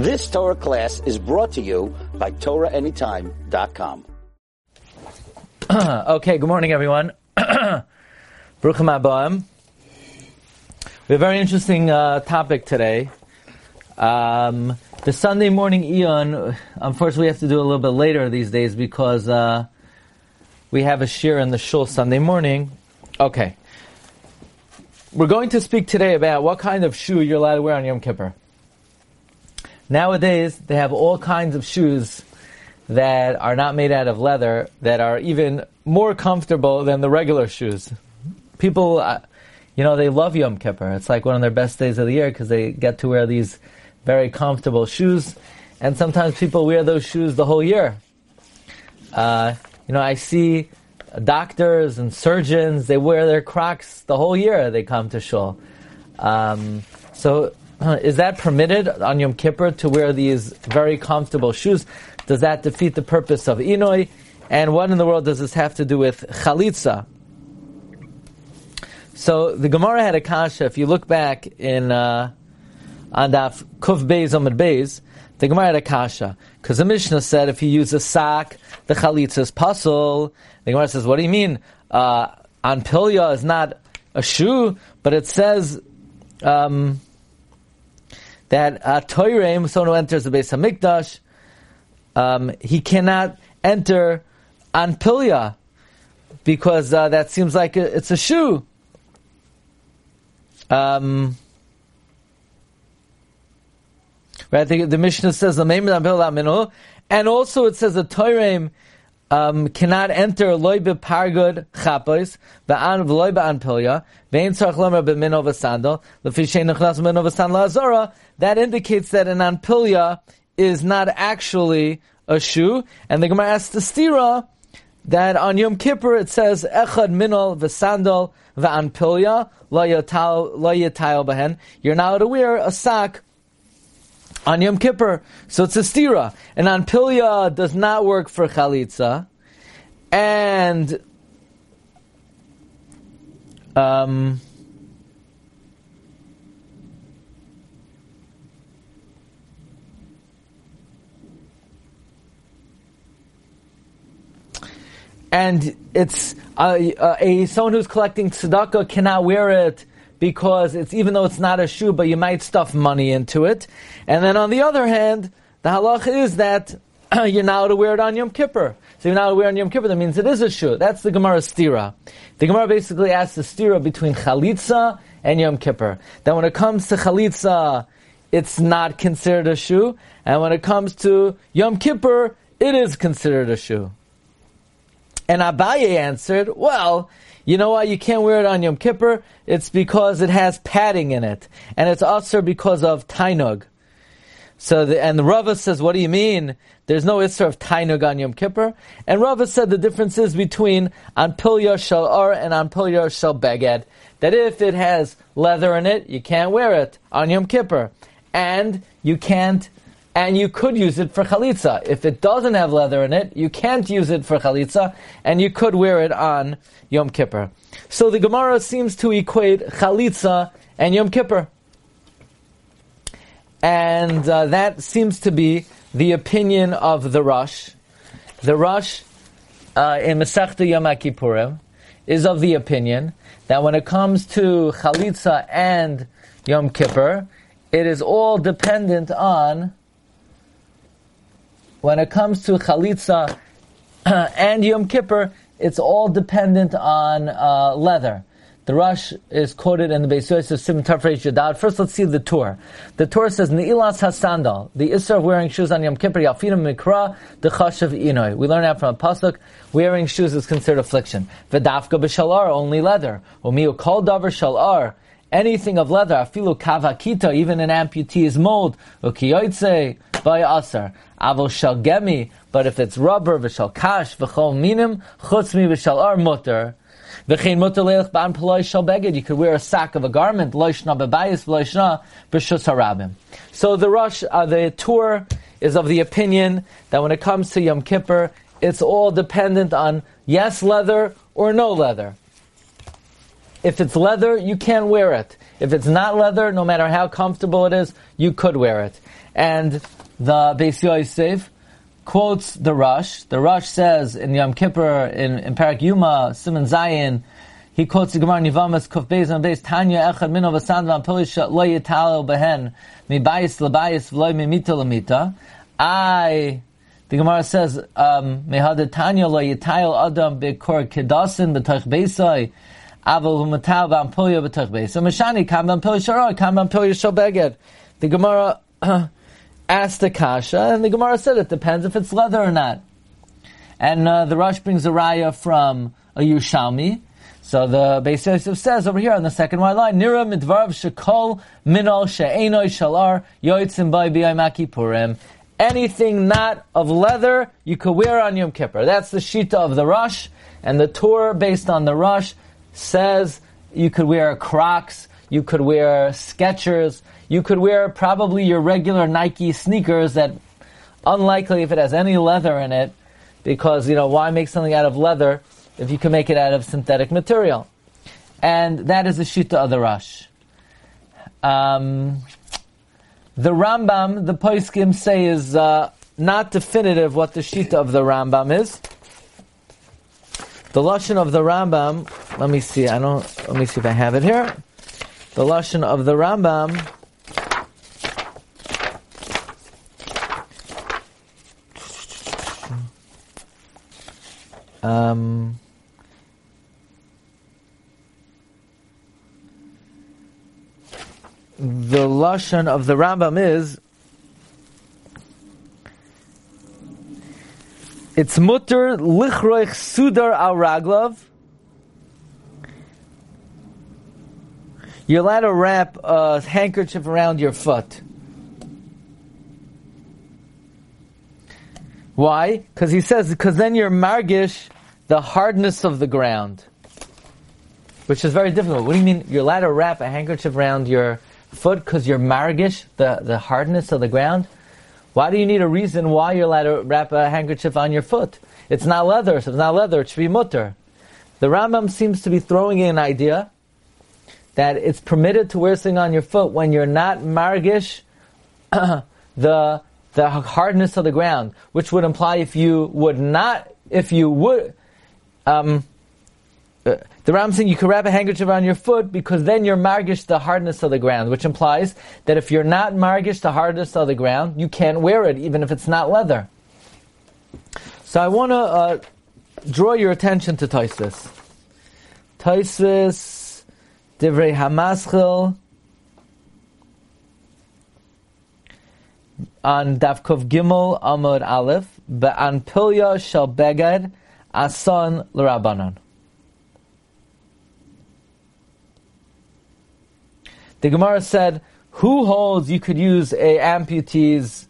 This Torah class is brought to you by TorahAnytime.com. okay, good morning, everyone. Bruchim Abbaim. We have a very interesting uh, topic today. Um, the Sunday morning Eon, unfortunately, we have to do a little bit later these days because uh, we have a shir in the shul Sunday morning. Okay. We're going to speak today about what kind of shoe you're allowed to wear on Yom Kippur. Nowadays, they have all kinds of shoes that are not made out of leather that are even more comfortable than the regular shoes. People, uh, you know, they love Yom Kippur. It's like one of their best days of the year because they get to wear these very comfortable shoes. And sometimes people wear those shoes the whole year. Uh, you know, I see doctors and surgeons, they wear their Crocs the whole year they come to shul. Um, so is that permitted on Yom Kippur to wear these very comfortable shoes? Does that defeat the purpose of Inoi? And what in the world does this have to do with Chalitza? So the Gemara had a kasha. If you look back in uh, on Daf Kuf Beis Amid Beis, the Gemara had a kasha because the Mishnah said if you use a sock, the Chalitza is puzzle. The Gemara says, what do you mean? Uh, on Pilya is not a shoe, but it says. Um, that a Toirem, someone who enters the Beis Hamikdash, um, he cannot enter on Pilya because uh, that seems like a, it's a shoe. Um, right, the, the Mishnah says the and also it says a Toirem um, cannot enter loy bepargud chapos ve'an v'loy be'an pilya ve'in tzarch lomer b'min v'sandal l'fishein nechnas min v'sandal azora. That indicates that an anpilya is not actually a shoe, and the Gemara asks the stira that on Yom Kippur it says echad minol v'sandal ve'anpilya lo yatayel behen. You're now to wear a sock on Yom Kippur. So it's a stira. And on Pilya does not work for Chalitza. And um, and it's uh, uh, a someone who's collecting tzedakah cannot wear it because it's even though it's not a shoe, but you might stuff money into it. And then on the other hand, the halach is that you're now to wear it on Yom Kippur. So you're wear it on Yom Kippur, that means it is a shoe. That's the Gemara stira. The Gemara basically asks the stira between chalitza and Yom Kippur. That when it comes to chalitza, it's not considered a shoe, and when it comes to Yom Kippur, it is considered a shoe. And Abaye answered, well, you know why you can't wear it on Yom Kippur? It's because it has padding in it. And it's also because of Tainug. So the, and the Rava says, what do you mean? There's no Isser of Tainug on Yom Kippur. And Rava said the difference is between Anpilya Shal Ar and Anpilya Shal Beged. That if it has leather in it, you can't wear it on Yom Kippur. And you can't and you could use it for chalitza. If it doesn't have leather in it, you can't use it for chalitza, and you could wear it on Yom Kippur. So the Gemara seems to equate chalitza and Yom Kippur. And uh, that seems to be the opinion of the Rosh. The Rosh uh, in Masechta Yom Kippurim is of the opinion that when it comes to chalitza and Yom Kippur, it is all dependent on when it comes to chalitza and Yom Kippur, it's all dependent on uh, leather. The Rosh is quoted in the Beis Yosef Sim Tafresh Yadad. First, let's see the Tur. The Tur says, Ne'ilas HaSandal, the Isser of wearing shoes on Yom Kippur, Yafinim Mikra, the Chashav Inoi. We learn that from a Pasuk, wearing shoes is considered affliction. Vedafka b'shalar, only leather. Umiu kol davar shalar, anything of leather, afilu kavakita, even an amputee's mold, ukiyoitze, by asar. Avol shall gemi, but if it's rubber, v'shal kash, v'chol minim, chutz mi v'shal ar mutter. V'chein mutter leilach ban paloi shal beged. You could wear a sack of a garment, loishna bebayis, loishna b'shus harabim. So the Rosh, uh, the Tur is of the opinion that when it comes to Yom Kippur, it's all dependent on yes leather or no leather. If it's leather, you can't wear it. If it's not leather, no matter how comfortable it is, you could wear it. And the Beis Yosef quotes the Rosh. The Rosh says in Yom Kippur, in, in Parak Yuma, Simon Zayin, he quotes the Gemara Nivamas Kuf Beis and Tanya Echad Mino Vasand Van Pilisha Lo Yital Behen Mi Bayis Labayis V'Lo Mimita Lamita. I the Gemara says, um, Mehad Tanya Lo Yital Adam Bekor Kedasin B'Tach Beisai Aval Humatal Van Pilya B'Tach Beisai Meshani Kam Van Pilya Kam Van Pilya Shobeged. The Gemara asked the Kasha, and the Gemara said it depends if it's leather or not. And uh, the Rosh brings a raya from a Yerushalmi. So the Beis Yosef says over here on the second white line, Nira midvarv shekol minol she'enoi shalar yoitzim b'yamaki purim. Anything not of leather you could wear on Yom Kippur. That's the shita of the Rosh, and the Torah based on the Rosh says you could wear Crocs, you could wear Skechers, you could wear probably your regular Nike sneakers that unlikely if it has any leather in it, because you know why make something out of leather if you can make it out of synthetic material. And that is the Shita of the Rosh. Um, the Rambam, the Poiskim say is uh, not definitive what the Shita of the Rambam is. The Lashon of the Rambam, let me see, I don't, let me see if I have it here. The Lashon of the Rambam, um, the lashon of the Rambam is it's mutter lichroich sudar al raglav. You're allowed to wrap a handkerchief around your foot. Why? Because he says, because then you're margish the hardness of the ground. Which is very difficult. What do you mean you're allowed to wrap a handkerchief around your foot because you're margish, the, the hardness of the ground? Why do you need a reason why you're allowed to wrap a handkerchief on your foot? It's not leather, so it's not leather, it should be mutter. The Rambam seems to be throwing in an idea that it's permitted to wear something on your foot when you're not margish the the hardness of the ground, which would imply if you would not, if you would, um, uh, the Ram saying you could wrap a handkerchief around your foot because then you're margish the hardness of the ground, which implies that if you're not margish the hardness of the ground, you can't wear it even if it's not leather. So I want to uh, draw your attention to Taisis. Taisis, Divrei Hamaschil, on Davkov Gimel Amud Aleph, Be'an Pilya Shel Beged Asan L'Rabanan. The Gemara said, who holds you could use a amputee's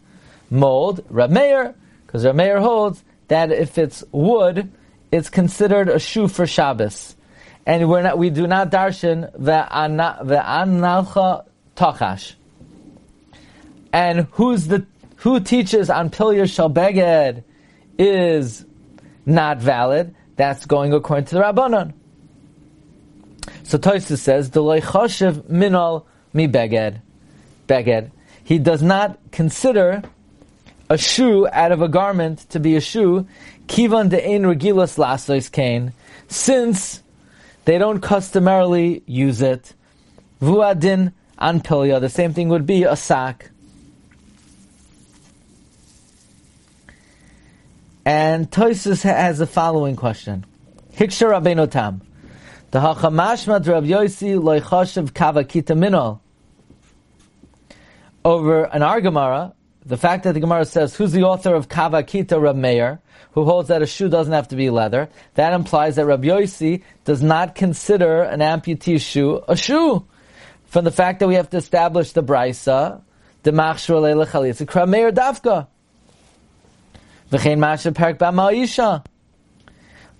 mold? Rab Meir, because Rab Meir holds that if it's wood, it's considered a shoe for Shabbos. And we're not, we do not darshan ve'analcha tachash. And who's the who teaches on Pilya Shalbeged is not valid. That's going according to the Rabbanon. So Toysa says, "Deloy choshev minol mi beged, beged." He does not consider a shoe out of a garment to be a shoe, kivan de ein regilas lasois kain, since they don't customarily use it. Vuadin an pilya. The same thing would be a sack. And Toisus has the following question. Hiksha Rabbeinu Tam. The Hachamashmat Rav Yosi Loichoshev Kava Kita Minol. Over an Argamara, the fact that the Gemara says, who's the author of Kava Kita Rab Meir, who holds that a shoe doesn't have to be leather, that implies that Rab Yosi does not consider an amputee shoe a shoe. From the fact that we have to establish the Brisa, the Machshur Leila Chalitza, Meir Davka. V'chein masha perak b'ma'isha.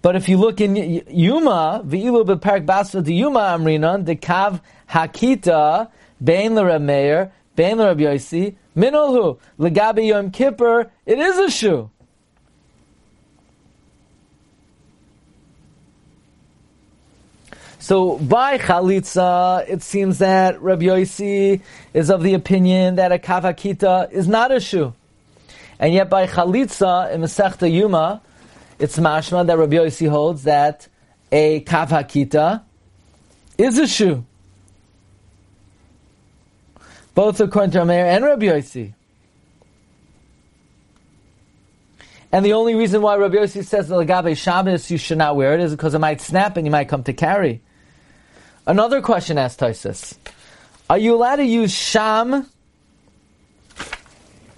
But if you look in Yuma, v'ilu b'perak basva de Yuma amrinan, the kav hakita, bein l'Reb Meir, bein l'Reb Yosi, minolhu, legabi Yom Kippur, it is a shoe. So So by chalitza, it seems that Rabbi Yossi is of the opinion that a kavakita is not a shoe. And yet by chalitza, in Masechta Yuma, it's mashma that Rabbi Yossi holds that a kavakita is a shoe. Both according to Rameir and Rabbi Yossi. And the only reason why Rabbi Yossi says the Lagabe Shabbos you should not wear it is because it might snap and you might come to carry. Another question asked Tysus. Are you allowed to use Sham?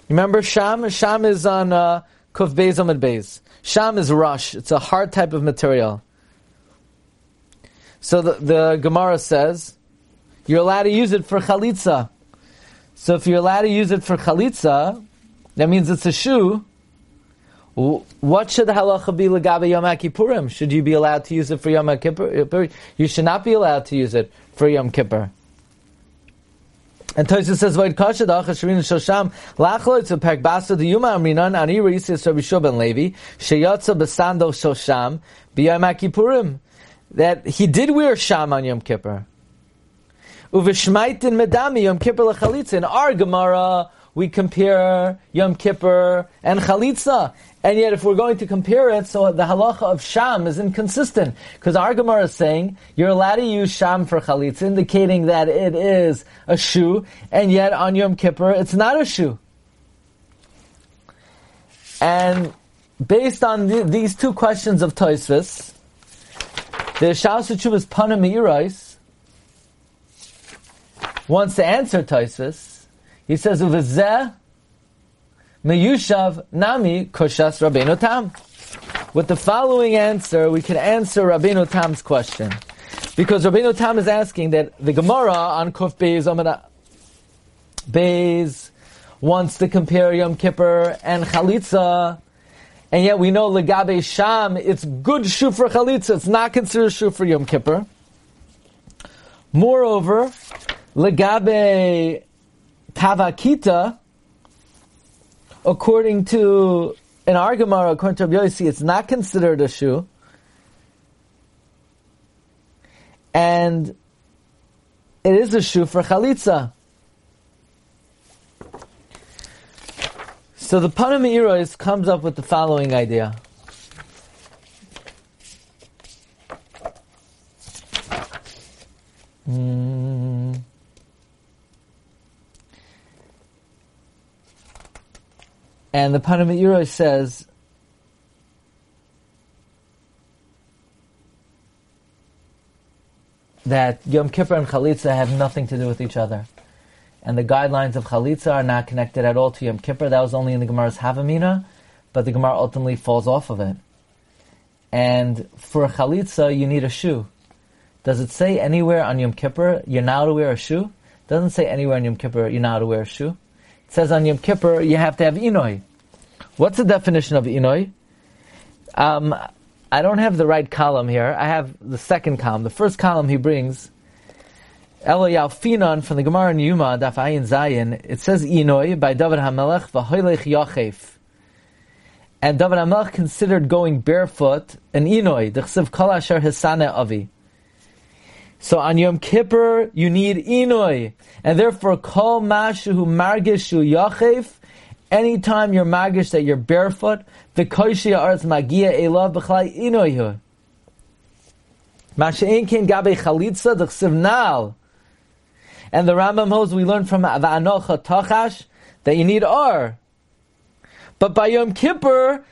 Remember Sham? Sham is on uh, Kuf Beis Amid Beis. Sham is rush. It's a hard type of material. So the, the Gemara says, you're allowed to use it for chalitza. So if you're allowed to use it for chalitza, that means it's a shoe. What should halacha be legabe Yom Kippurim? Should you be allowed to use it for Yom Kippur? You should not be allowed to use it for Yom Kippur. And Tosis says, "Void kasha da chashrin shosham lachlo to pek basa the yuma amrinan ani reisis Rabbi Levi sheyatza besando shosham biyamakipurim That he did wear sham on Yom Kippur. Uvishmaitin medami Yom Kippur lechalitza. In our Gemara, we compare Yom Kippur and Chalitza. And yet, if we're going to compare it, so the halacha of Sham is inconsistent. Because our Gemara is saying you're allowed to use Sham for Chalitza, indicating that it is a shoe, and yet on Yom Kippur, it's not a shoe. And based on the, these two questions of Toisvis, the Shaus is Pana Meirais wants to answer Toisvis. He says, Uvizeh Meyushav Nami Koshas Rabbeinu Tam. With the following answer, we can answer Rabbeinu Tam's question. Because Rabbeinu Tam is asking that the Gemara on Kuf Beis Omada Beis wants to compare Yom Kippur and Chalitza, and yet we know Legabe Sham, it's good shu for Chalitza, it's not considered shu for Yom Kippur. Moreover, Legabe Kavakita, according to an Argamara, according to Rabbi Yossi, it's not considered a shoe. And it is a shoe for chalitza. So the Panamiros comes up with the following idea. Mm. And the Panamira says, that Yom Kippur and Chalitza have nothing to do with each other. And the guidelines of Chalitza are not connected at all to Yom Kippur. That was only in the Gemara's Havamina, but the Gemara ultimately falls off of it. And for Chalitza, you need a shoe. Does it say anywhere on Yom Kippur you're not to wear a shoe? It doesn't say anywhere on Yom Kippur you're not to wear a shoe says on Yom Kippur you have to have inoi. What's the definition of inoi? Um, I don't have the right column here. I have the second column. The first column he brings, Elo Yalfinon from the Gemara in Yuma, Daf Ayin Zayin, it says inoi by David HaMelech v'hoylech yachef. And David HaMelech considered going barefoot an inoi, the chsiv kol asher hisane avi. So on Yom Kippur, you need inoi. And therefore, kol mashu margishu yachef, anytime you're magish that you're barefoot, the koishia arz magia elav b'chlai inoihu. Masha'in kin gabe chalitza d'chsiv And the Rambam holds we learn from Va'anocha Tachash that you need R. But by Yom Kippur,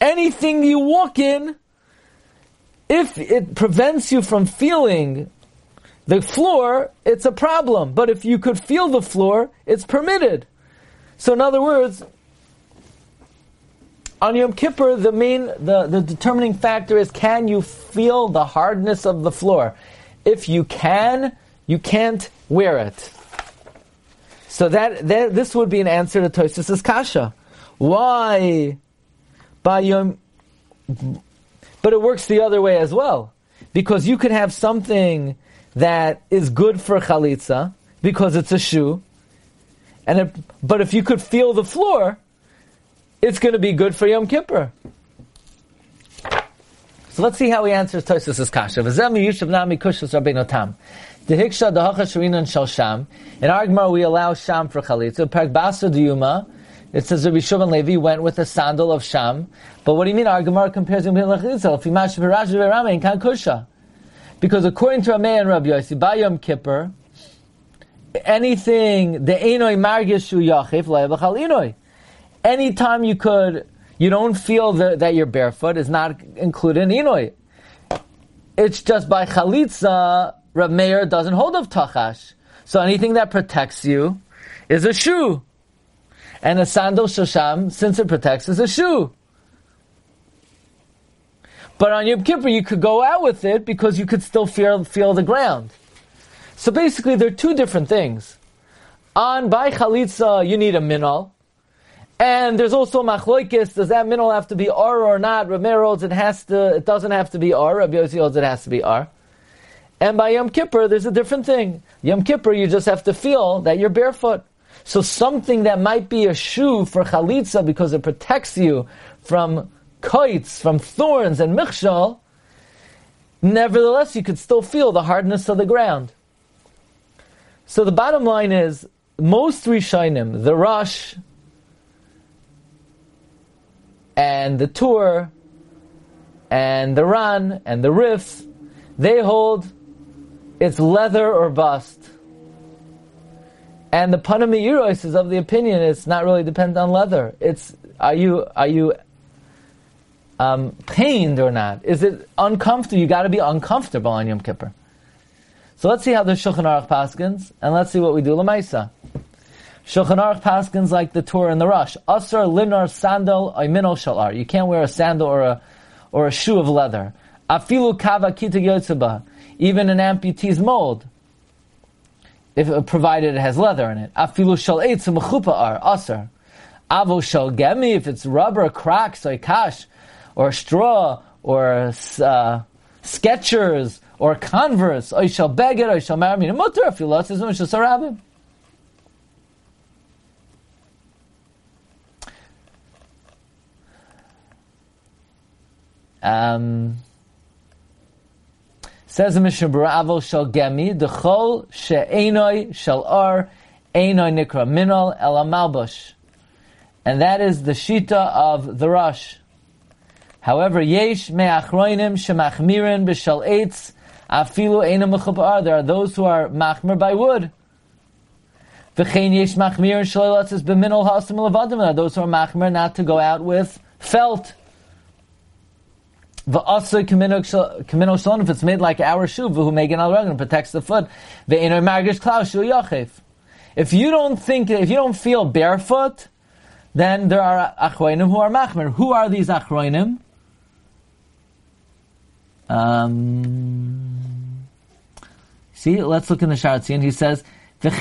anything you walk in, if it prevents you from feeling the floor, it's a problem. But if you could feel the floor, it's permitted. So in other words, on Yom Kippur, the main, the, the determining factor is can you feel the hardness of the floor? If you can, you can't wear it. So that, that this would be an answer to Tosis' kasha. Why? By Yom, but it works the other way as well. Because you could have something that is good for chalitza because it's a shoe, and it, but if you could feel the floor, it's going to be good for Yom Kippur. So let's see how he answers Tosus' kasha. V'zem yishav nami kushas rabbeinu. The hiksha dahacha sharinan shal sham. In our Gemara, we allow sham for chalitza. Perk basa diyuma. It says Rabbi Shimon Levi went with a sandal of sham. But what do you mean? Our Gemara compares him with chalitza. If imash v'rash v'rame kan kusha. Because according to Rameh and Rabbi Yossi, by Yom Kippur, anything the enoi margishu yachif le'evachal inoi. Anytime you could, you don't feel that you're barefoot is not included in inoi. It's just by chalitza, Rav Meir doesn't hold of tachash. So anything that protects you is a shoe. And a sandal shosham, since it protects, is a shoe. But on Yom Kippur, you could go out with it because you could still feel, feel the ground. So basically, there are two different things. On by chalitza, you need a minol. And there's also machloikis. Does that minol have to be or or not? Rameir holds it has to. It doesn't have to be or. Rabbi Yossi holds it has to be or. And by Yom Kippur, there's a different thing. Yom Kippur, you just have to feel that you're barefoot. So something that might be a shoe for chalitza because it protects you from kites, from thorns and michshal, nevertheless you could still feel the hardness of the ground. So the bottom line is, most Rishonim, the Rosh and the Tur, and the Ran, and the Rif, they hold it's leather or bust. And the Panami Iros is of the opinion it's not really dependent on leather. It's are you are you um, pained or not? Is it uncomfortable? You got to be uncomfortable on Yom Kippur. So let's see how the Shulchan Aruch paskins, and let's see what we do lemaisa. Shulchan Aruch paskins like the Torah and the Rosh. Asar linar sandal oimino shalar. You can't wear a sandal or a or a shoe of leather. Afilu kava kita. Even an amputee's mold, if provided it has leather in it. Afilu shal eitz ar asar. Avo shal gemi if it's rubber, cracks, kash or straw, or uh, Skechers, or Converse, I shall beg it, I shall marry me. Mutter, if you lost his sarabim. Um, says the Mishnah Avol shall gemi dechol she'enoi shall ar enoi nikra minol el malbush, and that is the shita of the Rosh. However, yesh me'achroinim shemachmirin b'shal eitz afilu einam mechubar. There are those who are machmir by wood. V'chein yesh machmirin shalolatzis b'minol hasim levadim. There are those who are machmir not to go out with felt. V'asa kamino shalom, if it's made like our shoe, who make an al protects the foot. Ve'eno margish klaus shu yachef. If you don't think, if you don't feel barefoot, then there are achroinim who are machmir. Who are these achroinim? Um, see, let's look in the Sharatzian. He says, These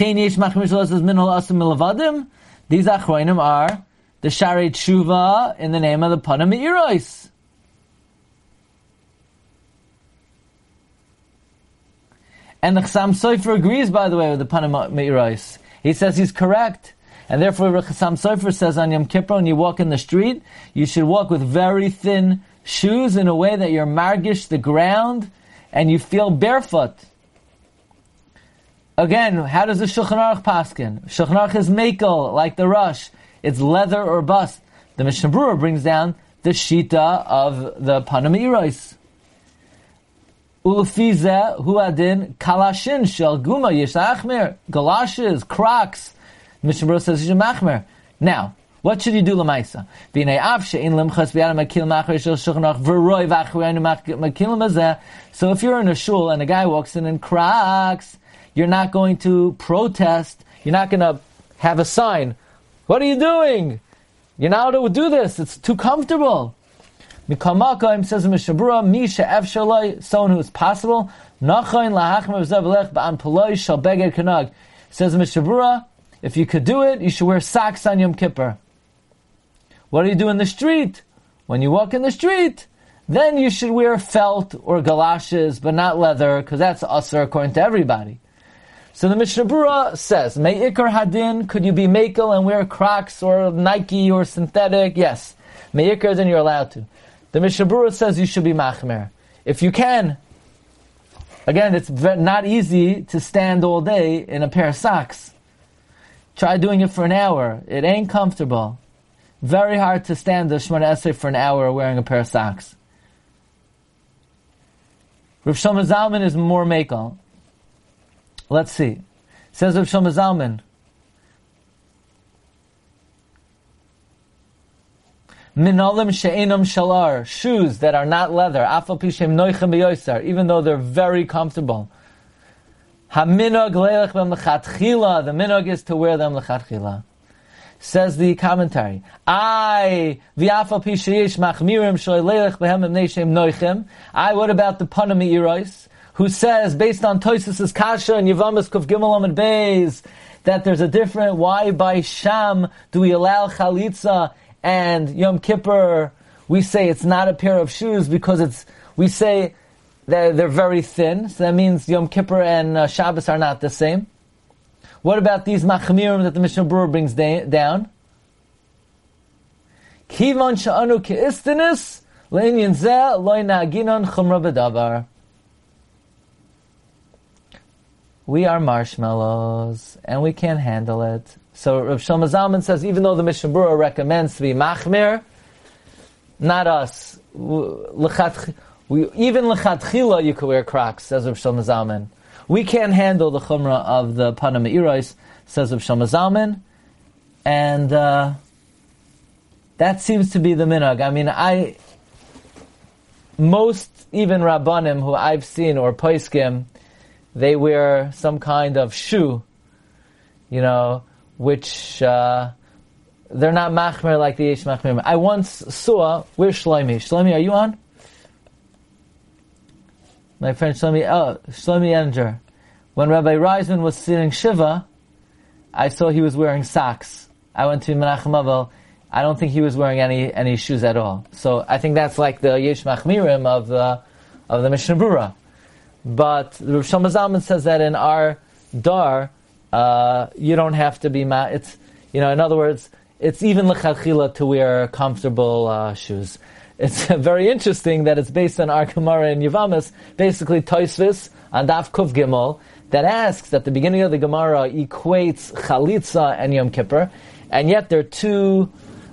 achroinim are the Sharet Tshuva in the name of the Panam Irois. And the Chassam Sofer agrees, by the way, with the Panam Irois. He says he's correct. And therefore, Chassam Sofer says on Yom Kippur, when you walk in the street, you should walk with very thin shoes in a way that you're margish the ground and you feel barefoot. Again, how does the Shulchan Aruch paskin? Shulchan Aruch is makel, like the Rosh. It's leather or bust. The Mishnah Berurah brings down the shita of the Panamiros. Ulufize huadin kalashin shel guma yishachmer galoshes crocs. Mishnah Berurah says yishmachmer. Now, what should you do lemaisa? So if you're in a shul and a guy walks in and Crocs, you're not going to protest. You're not going to have a sign. What are you doing? You're not able to do this. It's too comfortable. Mikamakaim says Mishnah Berurah, Misha Efshalai, someone who is possible. Nachain lahachmer v'zevelech ba'an paloi shal beged kanag. Says Mishnah Berurah, if you could do it, you should wear socks on Yom Kippur. What do you do in the street? When you walk in the street, then you should wear felt or galoshes, but not leather, because that's usher according to everybody. So the Mishnah Berurah says, May ikar hadin, could you be makel and wear Crocs or Nike or synthetic? Yes. May ikar, then you're allowed to. the Mishnah Berurah says you should be machmer. If you can, again, it's not easy to stand all day in a pair of socks. Try doing it for an hour. It ain't comfortable. Very hard to stand the Shemona Esrei for an hour wearing a pair of socks. Rav Shlomo Zalman is more makel. Let's see. Says Rav Shlomo Zalman. Minalim she'enam shalar, shoes that are not leather, afal pishem noichem even though they're very comfortable. Haminog the minog is to wear them lechatchila. Says the commentary, I, v'afal pisheyish machmirim neshem noichem. I, what about the panami irois? Who says, based on Toysis's Kasha and Yavamas Kuf Gimel and Beis, that there's a different, why by Sham do we allow Chalitza and Yom Kippur, we say it's not a pair of shoes because it's, we say they're, they're very thin, so that means Yom Kippur and uh, Shabbos are not the same. What about these machmirim that the Mishnah Berurah brings da- down? Kivan sha'anu le'inyan zeh, loy na'ginon chumra b'davar. We are marshmallows, and we can't handle it. So Rav Shlomo Zalman says, even though the Mishnah Berurah recommends to be machmir, not us. We, even lechatchila you could wear Crocs, says Rav Shlomo. We can't handle the chumrah of the Panama Irois, says Rav Shlomo Zalman, and uh, that seems to be the minhag. I mean, I most even rabbanim who I've seen or poiskim, they wear some kind of shoe, you know, which uh, they're not machmer like the Yesh machmer. I once saw, where's Shlomi? Shlomi, are you on? My friend Shlomi, oh, Shlomi. When Rabbi Reisman was sitting Shiva, I saw he was wearing socks. I went to Menachem Avel. I don't think he was wearing any, any shoes at all. So I think that's like the Yesh Machmirim of the, of the Mishnah Berurah. But Rav Shlomo Zalman says that in our dar, uh, you don't have to be ma. It's you know, in other words, it's even lechatchila to wear comfortable uh, shoes. It's very interesting that it's based on our Gemara in Yavamas, basically Toisvis on Daf Kuf Gimel, that asks at the beginning of the Gemara equates Chalitza and Yom Kippur, and yet there are two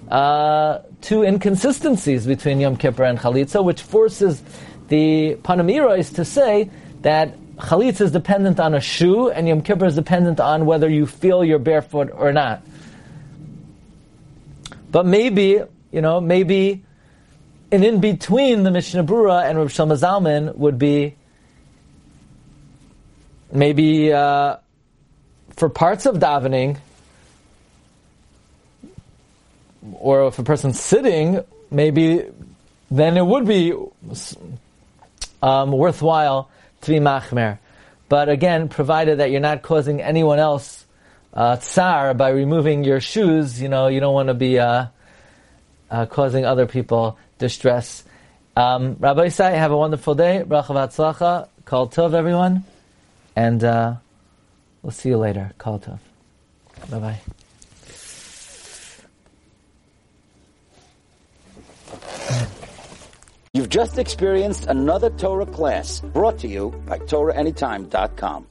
uh, two inconsistencies between Yom Kippur and Chalitza, which forces the Panamirais to say that Chalitza is dependent on a shoe, and Yom Kippur is dependent on whether you feel you're barefoot or not. But maybe, you know, maybe and in between the Mishnah Berurah and Rav Shlomo Zalman would be maybe uh, for parts of davening, or if a person's sitting, maybe then it would be um, worthwhile to be machmer. But again, provided that you're not causing anyone else uh, tsar by removing your shoes, you know, you don't want to be uh, uh, causing other people distress. Um, Rabbi Isai, have a wonderful day. Bracha v'atzlacha. Kol tov, everyone. And uh, we'll see you later. Kol tov. Bye-bye. You've just experienced another Torah class brought to you by TorahAnytime.com.